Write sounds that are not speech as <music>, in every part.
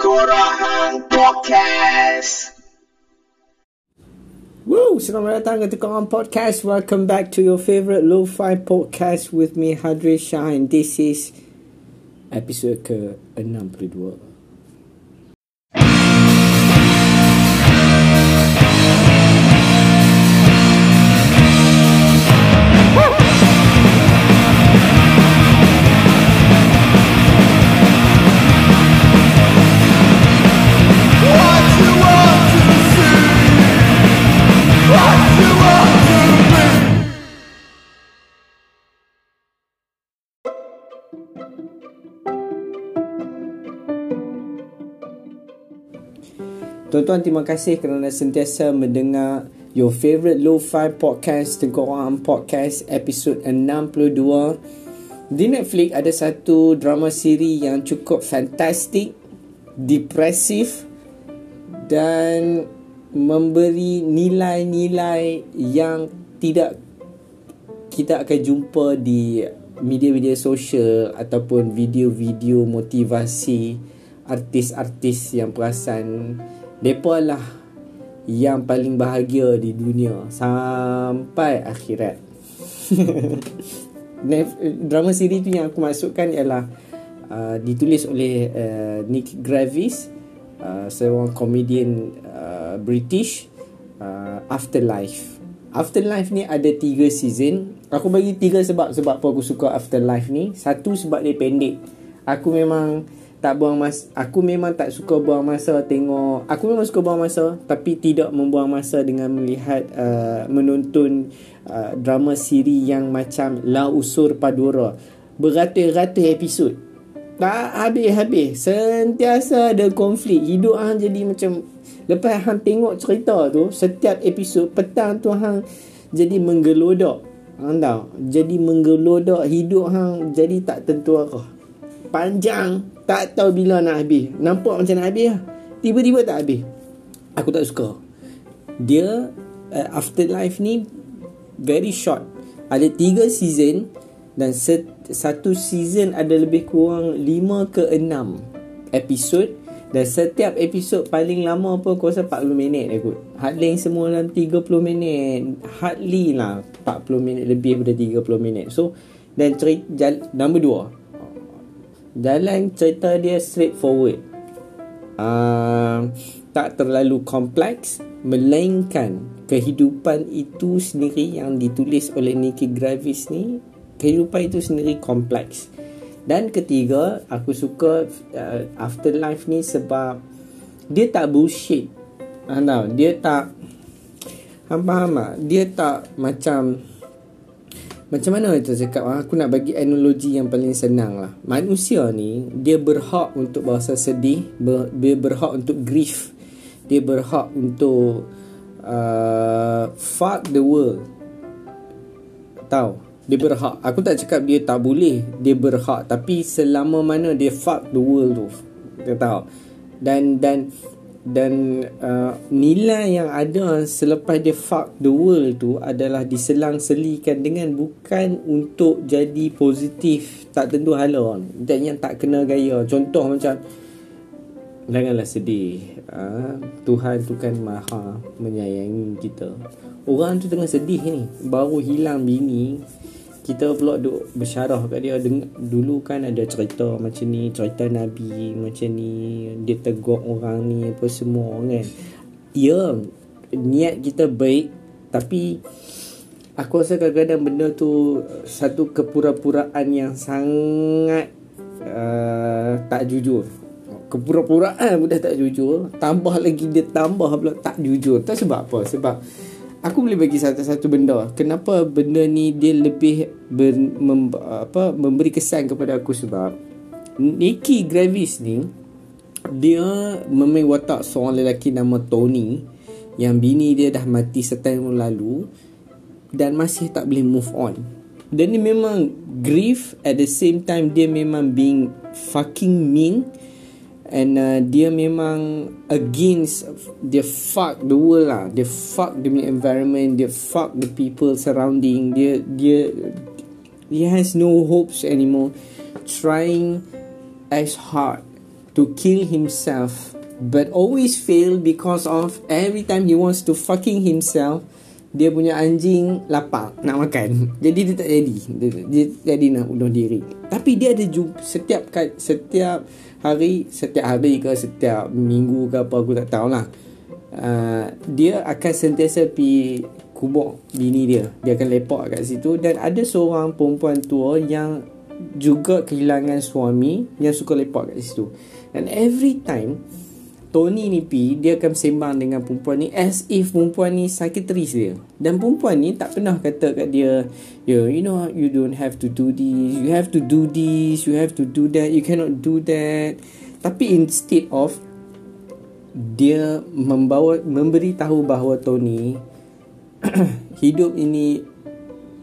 Tengkorak Podcast. Woo! Selamat datang ke Tukangan Podcast. Welcome back to your favorite Lo-Fi Podcast with me, Hadri. And this is episode ke-62. Tuan-tuan, terima kasih kerana sentiasa mendengar your favorite Lo-Fi Podcast, Tengkorak Podcast, episod 62. Di Netflix ada satu drama siri yang cukup fantastik, depresif dan memberi nilai-nilai yang tidak kita akan jumpa di media-media sosial ataupun video-video motivasi artis-artis yang perasan mereka lah yang paling bahagia di dunia sampai akhirat. <laughs> Drama siri tu yang aku masukkan ialah uh, ditulis oleh uh, Nick Gravis uh, seorang komedian uh, British uh, Afterlife. Afterlife ni ada tiga season. Aku bagi tiga sebab sebab aku suka Afterlife ni. Satu sebab dia pendek. Aku memang tak buang masa aku memang tak suka buang masa tengok aku memang suka buang masa tapi tidak membuang masa dengan melihat uh, menonton uh, drama siri yang macam La Usur Padura. Beratus-ratus episod. Tak habis-habis. Sentiasa ada konflik. Hidup hang jadi macam lepas hang tengok cerita tu setiap episod petang tu hang jadi menggelodak hang tahu jadi menggelodak hidup hang jadi tak tentu arah panjang tak tahu bila nak habis. Nampak macam nak habis lah. Tiba-tiba tak habis. Aku tak suka. Dia uh, afterlife ni very short. Ada tiga season dan set, satu season ada lebih kurang 5 ke 6 episod dan setiap episod paling lama pun aku rasa 40 minit dia kot. Hardly semua dalam 30 minit. Hardly lah 40 minit lebih daripada 30 minit. So dan cerita nombor 2 Jalan cerita dia straightforward. Uh, Tak terlalu kompleks Melainkan Kehidupan itu sendiri yang ditulis oleh Nicky Gravis ni Kehidupan itu sendiri kompleks. Dan ketiga Aku suka uh, Afterlife ni sebab Dia tak bullshit. Uh, tahu, Dia tak Hang faham tak? Dia tak macam macam mana kita cakap ah? Aku nak bagi analogi yang paling senang lah. Manusia ni Dia berhak untuk berasa sedih ber, Dia berhak untuk grief Dia berhak untuk uh, Fuck the world. Tahu? Dia berhak. Aku tak cakap dia tak boleh Dia berhak. Tapi selama mana dia fuck the world tu? Dia tahu. Dan Dan dan uh, nilai yang ada selepas dia fuck the world tu adalah diselang-selikan dengan bukan untuk jadi positif tak tentu hala dan yang tak kena gaya. Contoh macam janganlah sedih uh, Tuhan tu kan maha menyayangi kita. Orang tu tengah sedih ni. Baru hilang bini kita pula duk bersyarah kat dia. Dulu kan ada cerita macam ni cerita nabi macam ni dia tegur orang ni apa semua kan. Ya niat kita baik tapi aku rasa kadang-kadang benda tu satu kepura-puraan yang sangat uh, tak jujur. Kepura-puraan pun dah tak jujur tambah lagi dia tambah pula tak jujur. Tak sebab apa? Sebab aku boleh bagi satu-satu benda. Kenapa benda ni dia lebih ber, mem, apa memberi kesan kepada aku sebab Nicky Gravis ni dia memain watak seorang lelaki nama Tony yang bini dia dah mati setahun lalu dan masih tak boleh move on. Dan dia memang grief at the same time dia memang being fucking mean and uh, dia memang against dia fuck the world lah. Dia fuck the environment dia fuck the people surrounding. Dia dia he has no hopes anymore. Trying as hard to kill himself but always fail because of every time he wants to fucking himself dia punya anjing lapar nak makan. Jadi dia tak jadi. Dia, dia jadi nak bunuh diri. Tapi dia ada jumpa setiap setiap hari setiap hari ke setiap minggu ke apa aku tak tahulah. Uh, dia akan sentiasa pi kubur bini dia. Dia akan lepak kat situ. Dan ada seorang perempuan tua yang juga kehilangan suami yang suka lepak kat situ. Dan every time Tony ni pi dia akan sembang dengan perempuan ni as if perempuan ni psikiatris dia. Dan perempuan ni tak pernah kata kat dia yo you know you don't have to do this you have to do this you have to do that you cannot do that. Tapi instead of dia membawa memberi tahu bahawa Tony <clears throat> hidup ini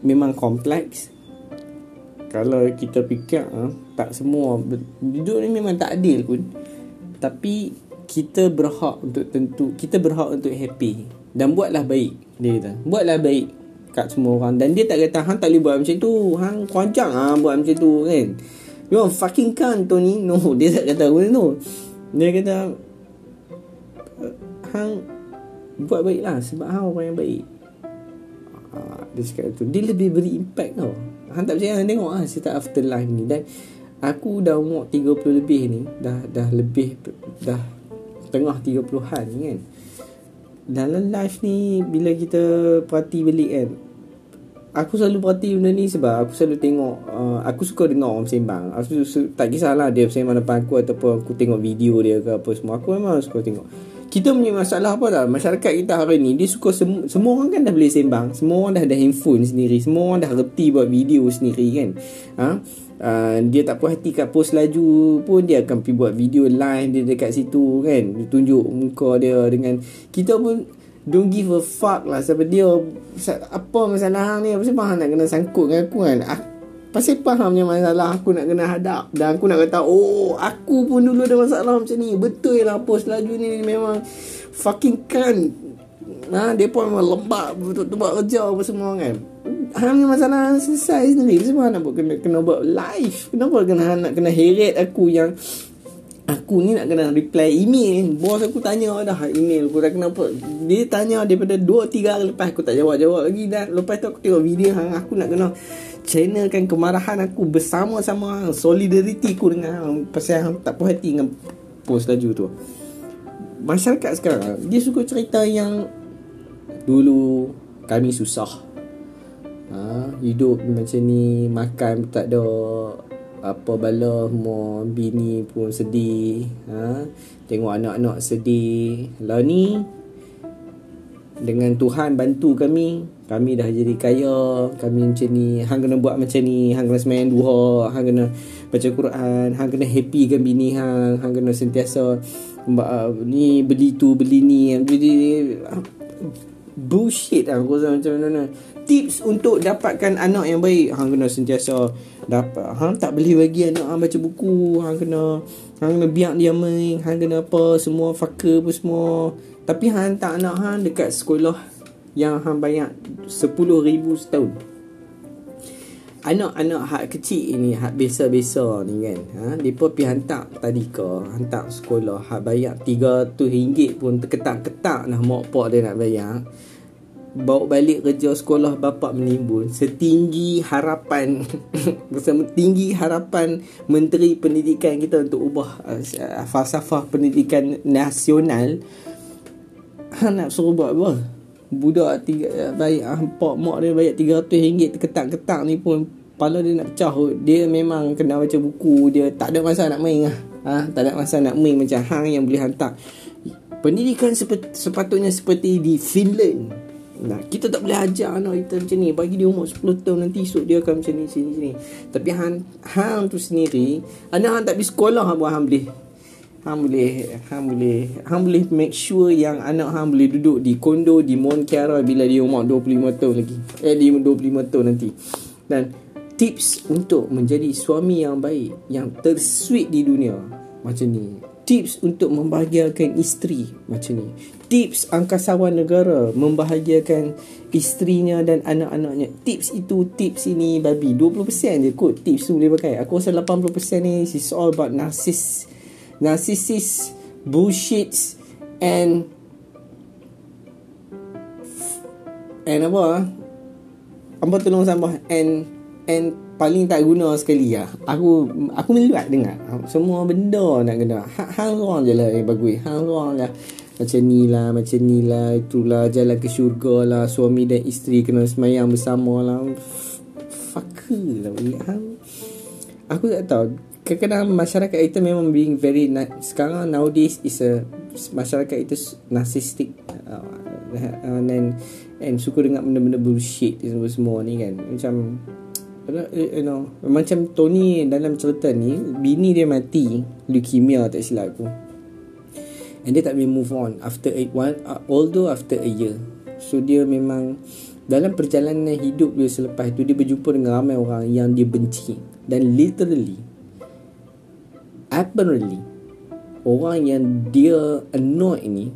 memang kompleks kalau kita fikir ha, tak semua hidup ni memang tak adil pun. Tapi kita berhak untuk tentu kita berhak untuk happy. Dan buatlah baik. Dia kata. Buatlah baik kat semua orang. Dan dia tak kata hang tak boleh buat macam tu. Hang kuancang ah buat macam tu kan. You fucking kan Tony. No <laughs> dia tak kata macam tu dia kata hang buat baik lah sebab hang orang yang baik. Ah, dia cakap tu. Dia lebih beri impact tau. Hang tak percaya hang tengok lah cerita afterlife ni. Dan aku dah umur 30 lebih ni dah dah lebih dah tengah 30-an kan. Dalam live ni bila kita perhati balik kan aku selalu perhati benda ni sebab aku selalu tengok uh, aku suka dengar orang sembang aku su- tak kisahlah dia sembang depan aku ataupun aku tengok video dia ke apa semua. Aku memang suka tengok kita punya masalah apa dah masyarakat kita hari ni dia suka sem- semua orang kan dah boleh sembang. Semua orang dah ada handphone sendiri. Semua orang dah reti buat video sendiri kan? Ha? uh, dia tak puas hati kat post laju pun dia akan pergi buat video live dia dekat situ kan? Dia tunjuk muka dia dengan kita pun don't give a fuck lah. Sebab dia apa masalah hang ni? Apa sebab hang nak kena sangkut dengan aku kan? Ah, Pasal faham punya masalah aku nak kena hadap. Dan aku nak kata Oh aku pun dulu ada masalah macam ni. Betul lah post laju ni memang Fucking kan. Ha, Dia pun memang lembab tu buat kerja apa semua kan. Hang ni masalah selesai sendiri. Sebab nak buat kena, kena buat live Kenapa kena nak kena heret aku yang Aku ni nak kena reply email. Bos aku tanya dah email. Aku dah kenapa? Dia tanya daripada 2-3 hari lepas Aku tak jawab-jawab lagi Dan lepas tu aku tengok video hang Aku nak kena channelkan kemarahan aku bersama-sama hang solidariti aku dengan hang. Pasal hang tak puas hati dengan post laju tu. Masyarakat sekarang dia suka cerita yang dulu kami susah. Ha, hidup macam ni makan tak ada apa bala semua bini pun sedih ha, tengok anak-anak sedih. Lah ni dengan Tuhan bantu kami kami dah jadi kaya. Kami macam ni hang kena buat macam ni hang kena sembahyang duha hang kena baca Quran hang kena happy kan bini hang hang kena sentiasa ni beli tu beli ni. Jadi bullshit lah. Aku rasa macam mana tips untuk dapatkan anak yang baik. Hang kena sentiasa dapat. Hang tak boleh bagi anak hang baca buku. Hang kena hang kena biar dia main. Hang kena apa semua fakir apa semua. Tapi hang tak anak hang dekat sekolah yang hang bayar 10,000 setahun. Anak-anak hak kecil ini hak biasa-biasa ni kan. Ha? Depa pi hantar tadi ke hantar sekolah hak bayar 300 ringgit pun terketak-ketak nah mak pak dia nak bayar. Bawa balik kerja sekolah bapa menimbun setinggi harapan <laughs> bersama tinggi harapan menteri pendidikan kita untuk ubah uh, falsafah pendidikan nasional nak suruh buat apa? budak tiga, bayar ah, pak mak dia bayar 300 ringgit ketak-ketak ni pun kepala dia nak pecah dia memang kena baca buku dia tak ada masa nak main lah ha? tak ada masa nak main macam hang yang boleh hantar pendidikan sepatutnya seperti di Finland nah kita tak boleh ajar anak kita macam ni. Bagi dia umur 10 tahun nanti esok dia akan macam ni sini sini. Tapi hang hang tu sendiri anak hang tak pergi sekolah buat hang boleh. Hang boleh hang boleh hang boleh make sure yang anak hang boleh duduk di kondo di Mount Kiara bila dia umur 25 tahun lagi. Eh dia umur 25 tahun nanti. Dan tips untuk menjadi suami yang baik yang tersweet di dunia macam ni tips untuk membahagiakan isteri macam ni. Tips angkasawan negara membahagiakan isterinya dan anak-anaknya. Tips itu tips ini babi. 20% je kot tips tu boleh pakai. Aku rasa 80% ni is all about narcissist narcissist bullshits and and apa ah? apa tolong sambah and and paling tak guna sekali lah. Aku aku meluat dengar. Semua benda nak kena. Hang luar je lah yang bagus. Hang luar lah. Macam ni lah macam ni lah. Itulah jalan ke syurga lah. Suami dan isteri kena semayang bersama lah. Fucker lah. Hang. Aku tak tahu. Kadang-kadang masyarakat kita memang being very na- sekarang nowadays is a masyarakat itu narcissistic. Uh, and and suka dengar benda-benda bullshit semua semua ni kan. Macam you know macam Tony dalam cerita ni bini dia mati leukemia tak silap aku and dia tak boleh move on after eight one uh, although after a year so dia memang dalam perjalanan hidup dia selepas itu dia berjumpa dengan ramai orang yang dia benci dan literally apparently orang yang dia annoy ni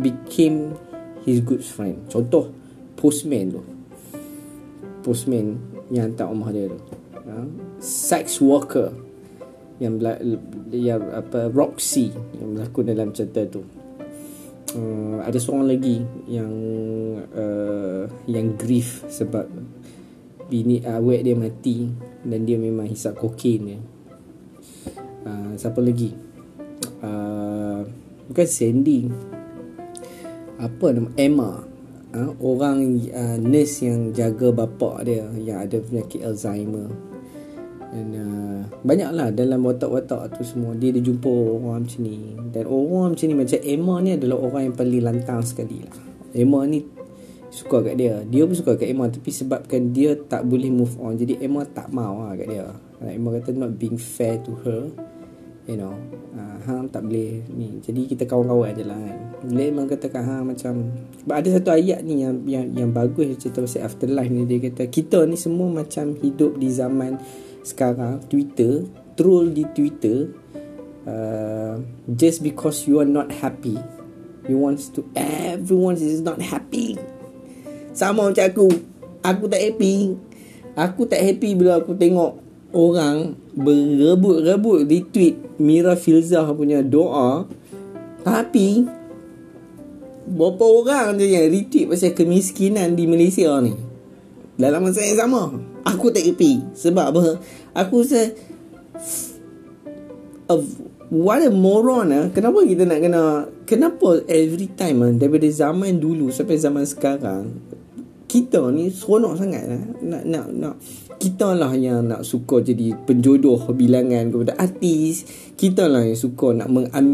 became his good friend. Contoh postman tu. Postman yang hantar rumah dia tu. Ha? Sex worker yang yang apa Roxy yang berlakon dalam cerita tu. Uh, ada seorang lagi yang uh, yang grief sebab bini awet dia mati dan dia memang hisap kokain dia. Uh, siapa lagi? Uh, bukan Sandy apa nama Emma ha? orang uh, nurse yang jaga bapa dia yang ada penyakit Alzheimer. Dan uh, banyaklah dalam watak-watak tu semua. Dia ada jumpa orang macam ni. Dan orang macam ni macam Emma ni adalah orang yang paling lantang sekali lah. Emma ni suka kat dia. Dia pun suka kat Emma tapi sebabkan dia tak boleh move on. Jadi Emma tak mau lah kat dia. Emma kata not being fair to her you know uh, hang tak boleh ni. Jadi kita kawan-kawan je lah kan. Boleh memang katakan hang macam ada satu ayat ni yang yang, yang bagus cerita pasal afterlife ni. Dia kata kita ni semua macam hidup di zaman sekarang Twitter troll di Twitter uh, just because you are not happy. You want to everyone is not happy. Sama macam aku. Aku tak happy. Aku tak happy bila aku tengok orang berebut-rebut retweet Mira Filzah punya doa tapi berapa orang je yang retweet pasal kemiskinan di Malaysia ni? Dalam masa yang sama aku tak happy sebab apa? Aku rasa of what a moron ah. Kenapa kita nak kena kenapa every time ah, daripada zaman dulu sampai zaman sekarang kita ni seronok sangat lah. nak nak nak kita lah yang nak suka jadi penjodoh bilangan kepada artis. Kita lah yang suka nak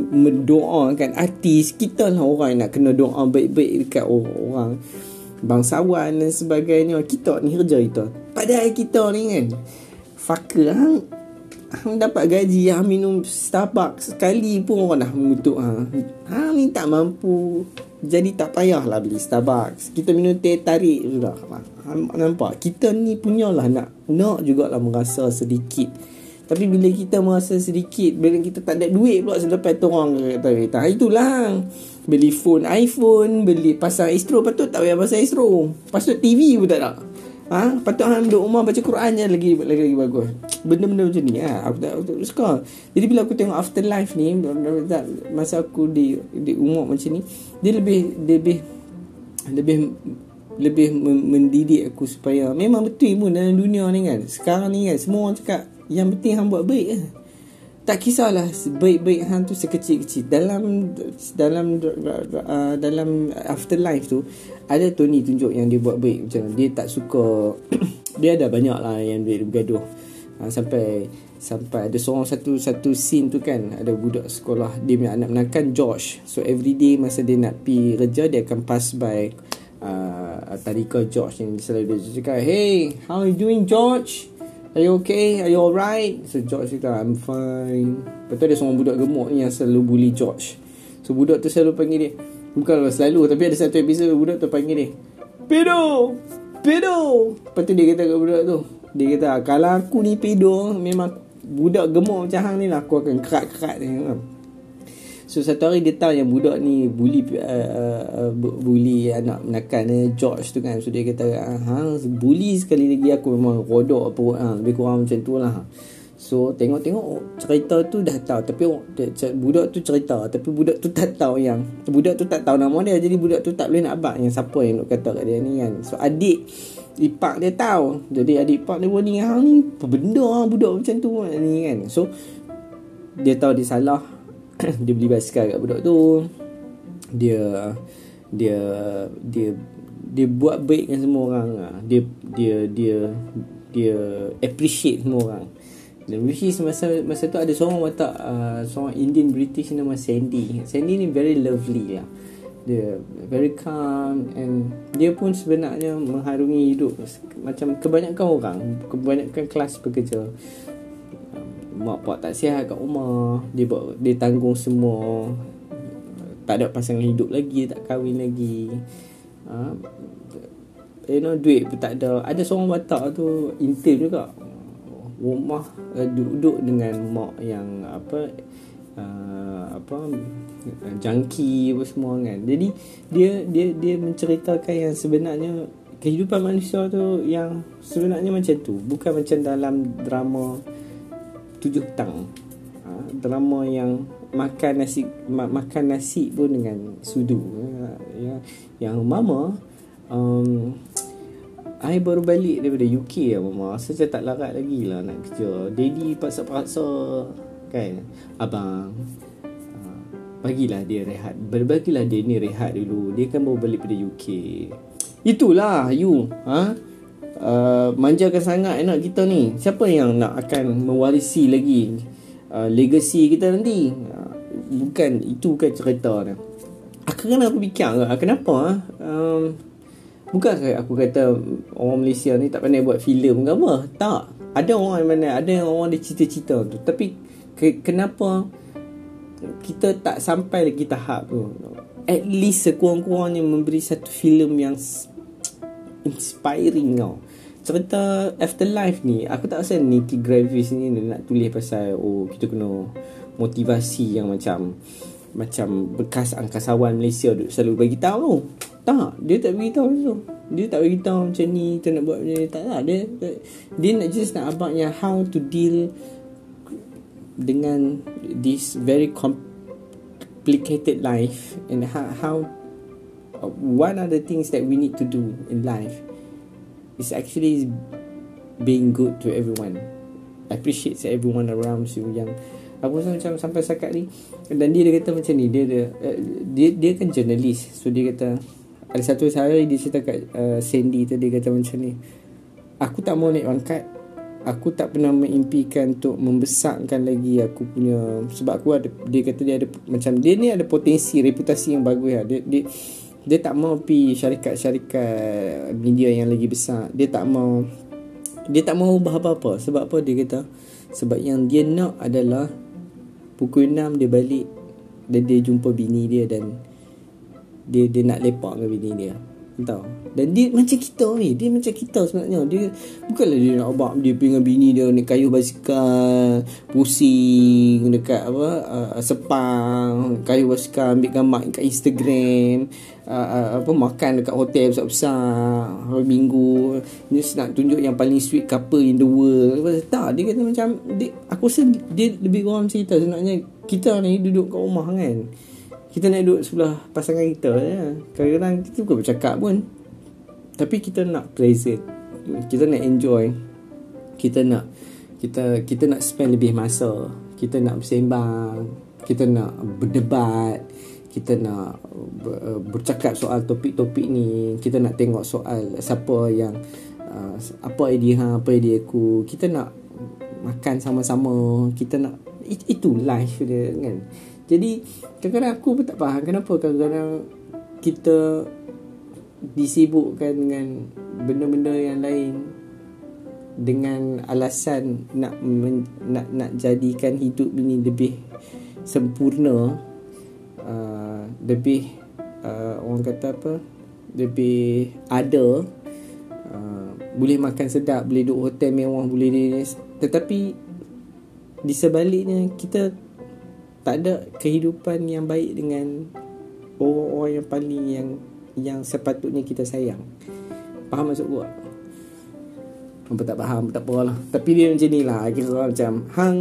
mendoakan artis. Kita lah orang yang nak kena doa baik-baik dekat orang bangsawan dan sebagainya. Kita ni kerja itu padahal kita ni kan fucker. Hang hang dapat gaji hang minum Starbucks sekali pun orang dah mengutuk hang. Hang ni tak mampu jadi tak payahlah beli Starbucks. Kita minum teh tarik sudah Nampak? Kita ni punyalah nak Nak jugalah merasa sedikit. Tapi bila kita merasa sedikit Bila kita tak ada duit pula Selepas tu orang kata Itulah Beli phone iPhone Beli pasang Astro. Patut tak payah pasang Astro? Pasal TV pun tak ada Ha? Patut hang duduk rumah baca Quran je lagi lagi lagi bagus. Benda-benda macam ni ha? aku tak aku tak suka. Jadi bila aku tengok afterlife ni masa aku di di umur macam ni, dia lebih dia lebih lebih lebih mendidik aku supaya memang betul pun dalam dunia ni kan. Sekarang ni kan semua orang cakap yang penting hang buat baik lah tak kisahlah baik-baik hang tu sekecil-kecil. Dalam dalam uh, dalam afterlife tu ada Tony tunjuk yang dia buat baik macam dia tak suka <coughs> dia ada banyak lah yang dia bergaduh. Uh, sampai sampai ada seorang satu satu scene tu kan ada budak sekolah dia punya anak menakan George so every day masa dia nak pi kerja dia akan pass by uh, tadika George yang selalu dia cakap hey how you doing George Are you okay? Are you alright? So George cakap I'm fine. Lepas tu ada seorang budak gemuk ni Yang selalu bully George. So budak tu selalu panggil dia. Bukan selalu Tapi ada satu episod Budak tu panggil dia Pedo! Pedo! Lepas tu dia kata kat budak tu Dia kata Kalau aku ni pedo Memang Budak gemuk macam hang ni lah Aku akan kerat-kerat ni So satu hari dia tahu yang budak ni bully uh, uh, bully anak menakan uh, George tu kan. So dia kata ha bully sekali lagi aku memang rodok apa ha, lebih kurang macam tu lah. So tengok-tengok oh, cerita tu dah tahu tapi oh, dia- budak tu cerita tapi budak tu tak tahu yang budak tu tak tahu nama dia jadi budak tu tak boleh nak abang yang siapa yang nak kata kat dia ni kan. So adik ipak dia tahu. Jadi adik ipak dia warning hang ni benda ah budak macam tu ni kan. So dia tahu dia salah <coughs> dia beli basikal kat budak tu. Dia dia dia dia buat baik dengan semua orang ah. dia dia dia dia appreciate semua orang. Dan which is masa masa tu ada seorang watak uh, seorang Indian British nama Sandy. Sandy ni very lovely lah. Dia very calm and dia pun sebenarnya mengharungi hidup. Macam kebanyakan orang kebanyakan kelas pekerja mak pak tak sihat kat rumah. Dia buat dia tanggung semua. Tak ada pasangan hidup lagi tak kahwin lagi. Ha, you know duit pun tak ada. Ada seorang watak tu intim juga. Rumah uh, duduk dengan mak yang apa uh, apa uh, junkie apa semua kan. Jadi dia dia dia menceritakan yang sebenarnya kehidupan manusia tu yang sebenarnya macam tu. Bukan macam dalam drama tujuh tang ha, drama yang makan nasi ma- makan nasi pun dengan sudu. Ha, ya. Yang mama um, I baru balik daripada UK lah mama. Rasa saya tak larat lagi lah nak kerja. Daddy paksa-paksa kan? Abang. Uh, Bagilah dia rehat. Bagilah dia ni rehat dulu. Dia kan baru balik pada UK Itulah you. Ha? Uh, manjakan sangat anak kita ni Siapa yang nak akan mewarisi lagi uh, Legacy kita nanti uh, Bukan Itu bukan cerita dia Aku kan aku fikir Kenapa um, Bukan aku kata orang Malaysia ni tak pandai buat filem ke apa. Tak. Ada orang yang mana ada yang orang dia cita-cita tu. Tapi ke, kenapa kita tak sampai lagi tahap tu. At least sekurang-kurangnya memberi satu filem yang inspiring tau. Cerita Afterlife ni aku tak rasa Nicky Gravis ni dia nak tulis pasal oh kita kena motivasi yang macam macam bekas angkasawan Malaysia duk selalu bagi tahu tu. Tak, dia tak bagi tahu tu. Dia tak bagi tahu macam ni, kita nak buat macam ni. Tak lah. Dia, dia nak just nak abangnya how to deal dengan this very complicated life and how, how one of the things that we need to do in life is actually being good to everyone. Appreciate everyone around you yang aku rasa macam sampai sakat ni dan dia, dia kata macam ni dia dia, dia dia kan jurnalis so dia kata ada satu hari dia cerita kat uh, Sandy tu dia kata macam ni aku tak mau naik pangkat aku tak pernah mengimpikan untuk membesarkan lagi aku punya sebab aku ada dia kata dia ada macam dia ni ada potensi reputasi yang bagus lah. dia dia dia tak mau pi syarikat-syarikat media yang lagi besar. Dia tak mau dia tak mau ubah apa-apa. Sebab apa? Dia kata sebab yang dia nak adalah pukul 6 dia balik dan dia jumpa bini dia dan dia dia nak lepak dengan bini dia tahu dan dia macam kita ni dia macam kita sebenarnya. Dia bukanlah dia nak abang dia pergi dengan bini dia naik kayu basikal pusing dekat apa uh, sepang kayu basikal ambil gambar kat Instagram uh, uh, apa makan dekat hotel besar-besar hari minggu. Dia nak tunjuk yang paling sweet couple in the world. Tak dia kata macam dia, aku rasa dia lebih kurang cerita sebenarnya. Kita ni duduk kat rumah kan kita nak duduk sebelah pasangan kita ya. Kadang-kadang kita bukan bercakap pun. Tapi kita nak pleasant Kita nak enjoy. Kita nak kita kita nak spend lebih masa. Kita nak bersembang. Kita nak berdebat. Kita nak ber, bercakap soal topik-topik ni. Kita nak tengok soal siapa yang uh, Apa idea hang, apa idea aku. Kita nak makan sama-sama. Kita nak it, Itu life dia kan jadi kadang-kadang aku pun tak faham kenapa kadang-kadang kita disibukkan dengan benda-benda yang lain dengan alasan nak men, nak nak jadikan hidup ini lebih sempurna uh, lebih uh, orang kata apa? Lebih ada uh, boleh makan sedap boleh duduk hotel mewah boleh ni tetapi di sebaliknya kita tak ada kehidupan yang baik dengan orang-orang yang paling yang yang sepatutnya kita sayang. Faham maksud gua? Hampa tak faham? Tak apa lah. Tapi dia macam ni lah. Kira macam Hang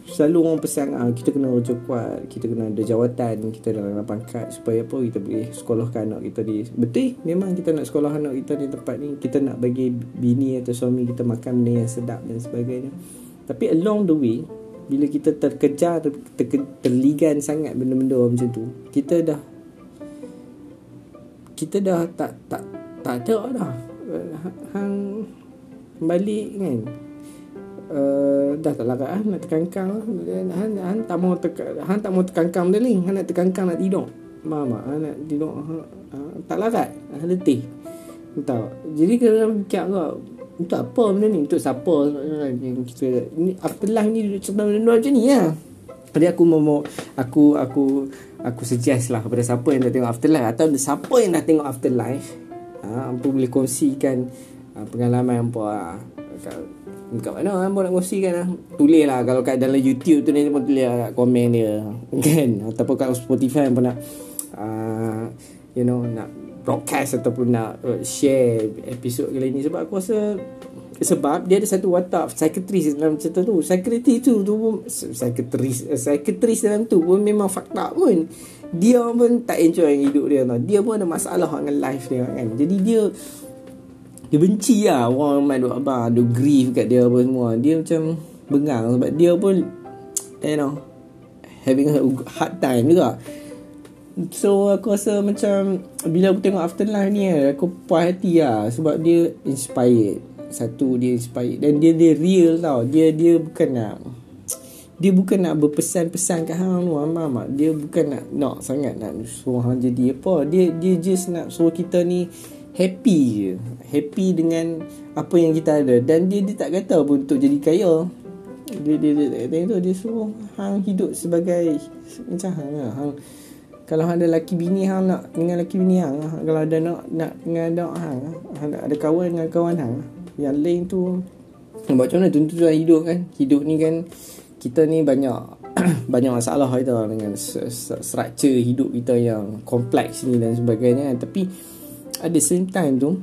Selalu orang pesan ah, Kita kena roja kuat Kita kena ada jawatan Kita ada pangkat Supaya apa Kita boleh sekolahkan anak kita di Betul Memang kita nak sekolah anak kita di tempat ni. Kita nak bagi bini atau suami kita makan benda yang sedap dan sebagainya. Tapi along the way Bila kita terkejar ter, ter, Terligan sangat benda-benda macam tu Kita dah Kita dah tak tak tak ada dah. Hang balik kan? Uh, dah tak larat ah nak terkangkang. Han, han tak mau teka, han tak mau terkangkang dah ni. Han nak terkangkang nak tidur. Mama han nak tidur han, uh, tak larat han letih. Entah. Jadi kalau fikir agak untuk apa benda ni untuk siapa kita ni afterlife ni cerita benda macam ni lah jadi aku mau aku aku aku suggest lah kepada siapa yang dah tengok afterlife atau siapa yang dah tengok afterlife ha, apa boleh kongsikan uh, pengalaman hampa lah. Kat, kat mana hampa nak kongsikan lah. Tulis lah kalau kat dalam YouTube tu ni pun tulis lah kat komen dia. <laughs> Kan? Ataupun kat Spotify hampa nak uh, you know nak broadcast ataupun nak uh, share episod kali ni. Sebab aku rasa sebab dia ada satu watak psychiatrist dalam cerita tu. Psychiatrist tu tu pun psychiatrist uh, psychiatrist dalam tu pun memang fakta pun. Dia pun tak enjoy hidup dia tau. dia pun ada masalah dengan life dia kan. Jadi dia dia benci lah orang ramai duk abang duk grief kat dia apa semua. Dia macam bengang sebab dia pun you know having a hard time juga So aku rasa macam Bila aku tengok Afterlife ni Aku puas hati lah. Sebab dia inspired. Satu dia inspired. Dan dia dia real tau. Dia dia bukan nak Dia bukan nak berpesan-pesan kat hang tu tak Dia bukan nak Nak sangat nak Suruh hang jadi apa. Dia dia just nak suruh kita ni Happy je. Happy dengan Apa yang kita ada. Dan dia dia tak kata pun Untuk jadi kaya. Dia dia dia, dia, dia, dia, dia suruh hang hidup sebagai macam hang lah. Hang kalau ada laki bini hang nak dengan laki bini hang kalau ada nak nak dengan anak hang ada kawan dengan kawan hang yang lain tu macam mana tuntutan hidup kan? Hidup ni kan kita ni banyak <clears throat> banyak masalah kita dengan structure hidup kita yang kompleks ni dan sebagainya. Tapi at the same time tu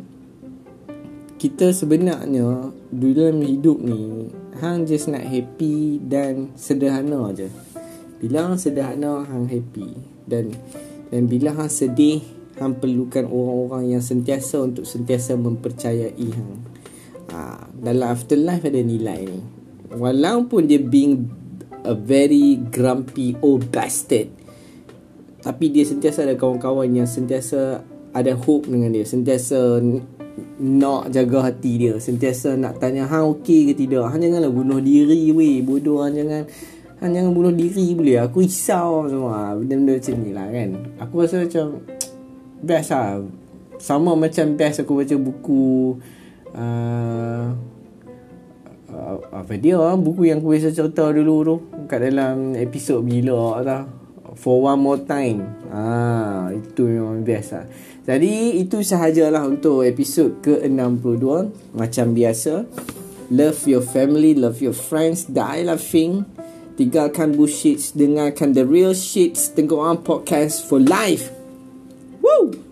kita sebenarnya dalam hidup ni hang just nak happy dan sederhana aja bila sederhana hang happy dan dan bila hang sedih hang perlukan orang-orang yang sentiasa untuk sentiasa mempercayai hang. Ha, dalam afterlife ada nilai ni. Walaupun dia being a very grumpy old bastard tapi dia sentiasa ada kawan-kawan yang sentiasa ada hope dengan dia sentiasa nak jaga hati dia sentiasa nak tanya hang okey ke tidak? Hang janganlah bunuh diri weh bodoh hang jangan Han jangan bunuh diri boleh. Aku risau semua. Benda-benda macam ni lah kan. Aku rasa macam Best lah. Sama macam best aku baca buku uh, uh, Apa dia? Lah Buku yang aku biasa cerita dulu tu Kat dalam episod bila tau. For one more time. Ah, Itu memang best lah. Jadi itu sahajalah untuk episod ke-62. Macam biasa Love your family Love your friends Die laughing Tinggalkan bullshit, dengarkan the real shit. Tengok Orang podcast for life. Woo!